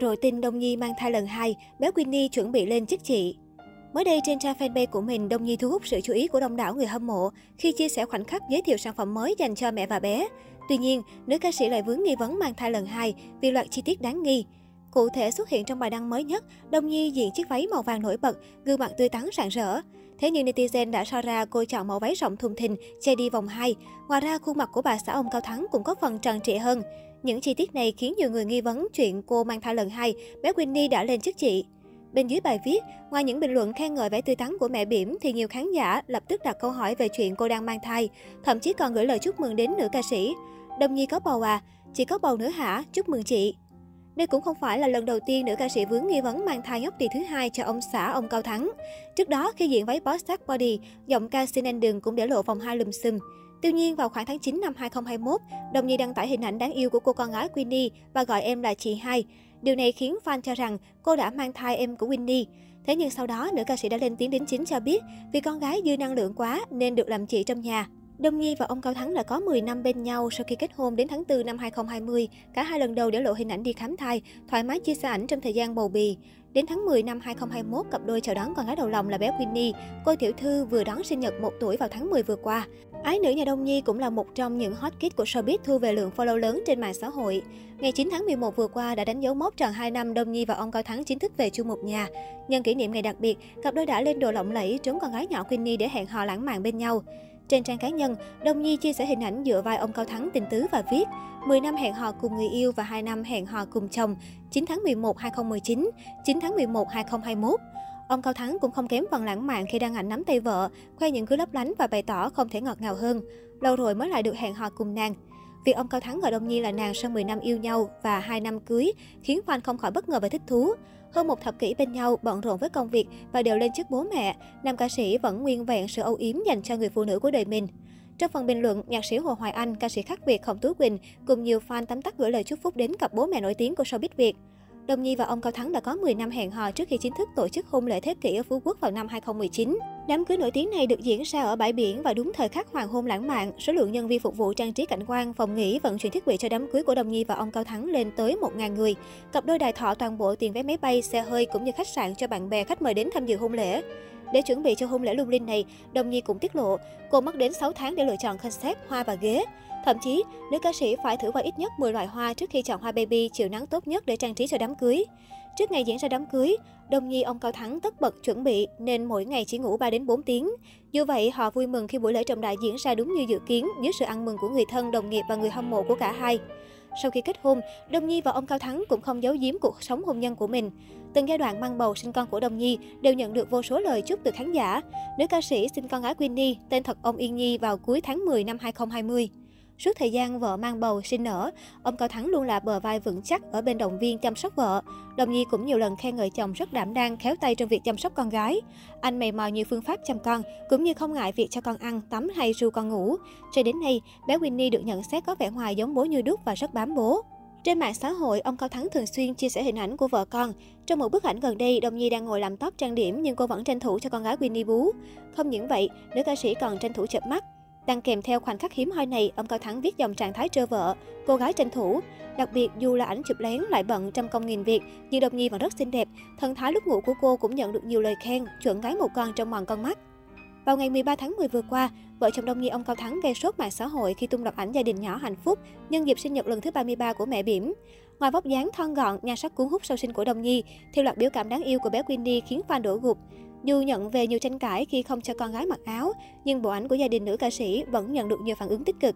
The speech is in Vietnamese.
Rồi tin Đông Nhi mang thai lần hai, bé Winnie chuẩn bị lên chức chị. Mới đây trên trang fanpage của mình, Đông Nhi thu hút sự chú ý của đông đảo người hâm mộ khi chia sẻ khoảnh khắc giới thiệu sản phẩm mới dành cho mẹ và bé. Tuy nhiên, nữ ca sĩ lại vướng nghi vấn mang thai lần hai vì loạt chi tiết đáng nghi. Cụ thể xuất hiện trong bài đăng mới nhất, Đông Nhi diện chiếc váy màu vàng nổi bật, gương mặt tươi tắn rạng rỡ. Thế nhưng netizen đã so ra cô chọn màu váy rộng thùng thình, che đi vòng 2. Ngoài ra, khuôn mặt của bà xã ông Cao Thắng cũng có phần tròn trịa hơn. Những chi tiết này khiến nhiều người nghi vấn chuyện cô mang thai lần hai bé Winnie đã lên chức chị. Bên dưới bài viết, ngoài những bình luận khen ngợi vẻ tươi tắn của mẹ bỉm thì nhiều khán giả lập tức đặt câu hỏi về chuyện cô đang mang thai, thậm chí còn gửi lời chúc mừng đến nữ ca sĩ. Đồng Nhi có bầu à? Chị có bầu nữa hả? Chúc mừng chị. Đây cũng không phải là lần đầu tiên nữ ca sĩ vướng nghi vấn mang thai nhóc tỳ thứ hai cho ông xã ông Cao Thắng. Trước đó, khi diện váy boss body, giọng ca xin anh cũng để lộ vòng hai lùm xùm. Tuy nhiên, vào khoảng tháng 9 năm 2021, Đồng Nhi đăng tải hình ảnh đáng yêu của cô con gái Winnie và gọi em là chị hai. Điều này khiến fan cho rằng cô đã mang thai em của Winnie. Thế nhưng sau đó, nữ ca sĩ đã lên tiếng đính chính cho biết vì con gái dư năng lượng quá nên được làm chị trong nhà. Đông Nhi và ông Cao Thắng đã có 10 năm bên nhau sau khi kết hôn đến tháng 4 năm 2020. Cả hai lần đầu để lộ hình ảnh đi khám thai, thoải mái chia sẻ ảnh trong thời gian bầu bì. Đến tháng 10 năm 2021, cặp đôi chào đón con gái đầu lòng là bé Winnie. Cô tiểu thư vừa đón sinh nhật 1 tuổi vào tháng 10 vừa qua. Ái nữ nhà Đông Nhi cũng là một trong những hot kid của showbiz thu về lượng follow lớn trên mạng xã hội. Ngày 9 tháng 11 vừa qua đã đánh dấu mốc tròn 2 năm Đông Nhi và ông Cao Thắng chính thức về chung một nhà. Nhân kỷ niệm ngày đặc biệt, cặp đôi đã lên đồ lộng lẫy trốn con gái nhỏ Winnie để hẹn hò lãng mạn bên nhau. Trên trang cá nhân, Đông Nhi chia sẻ hình ảnh dựa vai ông Cao Thắng tình tứ và viết 10 năm hẹn hò cùng người yêu và 2 năm hẹn hò cùng chồng 9 tháng 11 2019, 9 tháng 11 2021. Ông Cao Thắng cũng không kém phần lãng mạn khi đăng ảnh nắm tay vợ, khoe những cứ lấp lánh và bày tỏ không thể ngọt ngào hơn. Lâu rồi mới lại được hẹn hò cùng nàng. Việc ông Cao Thắng gọi Đông Nhi là nàng sau 10 năm yêu nhau và 2 năm cưới khiến fan không khỏi bất ngờ và thích thú. Hơn một thập kỷ bên nhau, bận rộn với công việc và đều lên chức bố mẹ, nam ca sĩ vẫn nguyên vẹn sự âu yếm dành cho người phụ nữ của đời mình. Trong phần bình luận, nhạc sĩ Hồ Hoài Anh, ca sĩ khác Việt Khổng Tú Quỳnh cùng nhiều fan tấm tắc gửi lời chúc phúc đến cặp bố mẹ nổi tiếng của showbiz Việt. Đồng Nhi và ông Cao Thắng đã có 10 năm hẹn hò trước khi chính thức tổ chức hôn lễ thế kỷ ở Phú Quốc vào năm 2019. Đám cưới nổi tiếng này được diễn ra ở bãi biển và đúng thời khắc hoàng hôn lãng mạn. Số lượng nhân viên phục vụ trang trí cảnh quan, phòng nghỉ, vận chuyển thiết bị cho đám cưới của Đồng Nhi và ông Cao Thắng lên tới 1.000 người. Cặp đôi đài thọ toàn bộ tiền vé máy bay, xe hơi cũng như khách sạn cho bạn bè khách mời đến tham dự hôn lễ. Để chuẩn bị cho hôn lễ lung linh này, Đồng Nhi cũng tiết lộ cô mất đến 6 tháng để lựa chọn concept hoa và ghế. Thậm chí, nữ ca sĩ phải thử qua ít nhất 10 loại hoa trước khi chọn hoa baby chịu nắng tốt nhất để trang trí cho đám cưới. Trước ngày diễn ra đám cưới, Đồng Nhi ông Cao Thắng tất bật chuẩn bị nên mỗi ngày chỉ ngủ 3 đến 4 tiếng. Dù vậy, họ vui mừng khi buổi lễ trọng đại diễn ra đúng như dự kiến dưới sự ăn mừng của người thân, đồng nghiệp và người hâm mộ của cả hai. Sau khi kết hôn, Đông Nhi và ông Cao Thắng cũng không giấu giếm cuộc sống hôn nhân của mình. Từng giai đoạn mang bầu sinh con của Đông Nhi đều nhận được vô số lời chúc từ khán giả. Nữ ca sĩ sinh con gái Winnie, tên thật ông Yên Nhi vào cuối tháng 10 năm 2020. Suốt thời gian vợ mang bầu sinh nở, ông Cao Thắng luôn là bờ vai vững chắc ở bên động viên chăm sóc vợ. Đồng Nhi cũng nhiều lần khen ngợi chồng rất đảm đang, khéo tay trong việc chăm sóc con gái. Anh mày mò nhiều phương pháp chăm con, cũng như không ngại việc cho con ăn, tắm hay ru con ngủ. Cho đến nay, bé Winnie được nhận xét có vẻ ngoài giống bố như đúc và rất bám bố. Trên mạng xã hội, ông Cao Thắng thường xuyên chia sẻ hình ảnh của vợ con. Trong một bức ảnh gần đây, Đồng Nhi đang ngồi làm tóc trang điểm nhưng cô vẫn tranh thủ cho con gái Winnie bú. Không những vậy, nữ ca sĩ còn tranh thủ chợp mắt đang kèm theo khoảnh khắc hiếm hoi này, ông Cao Thắng viết dòng trạng thái trơ vợ, cô gái tranh thủ. Đặc biệt, dù là ảnh chụp lén lại bận trăm công nghìn việc, nhưng Đồng Nhi vẫn rất xinh đẹp. Thần thái lúc ngủ của cô cũng nhận được nhiều lời khen, chuẩn gái một con trong mòn con mắt. Vào ngày 13 tháng 10 vừa qua, vợ chồng Đông Nhi ông Cao Thắng gây sốt mạng xã hội khi tung loạt ảnh gia đình nhỏ hạnh phúc nhân dịp sinh nhật lần thứ 33 của mẹ Bỉm. Ngoài vóc dáng thon gọn, nhan sắc cuốn hút sau sinh của Đông Nhi, theo loạt biểu cảm đáng yêu của bé Winnie khiến fan đổ gục. Dù nhận về nhiều tranh cãi khi không cho con gái mặc áo, nhưng bộ ảnh của gia đình nữ ca sĩ vẫn nhận được nhiều phản ứng tích cực.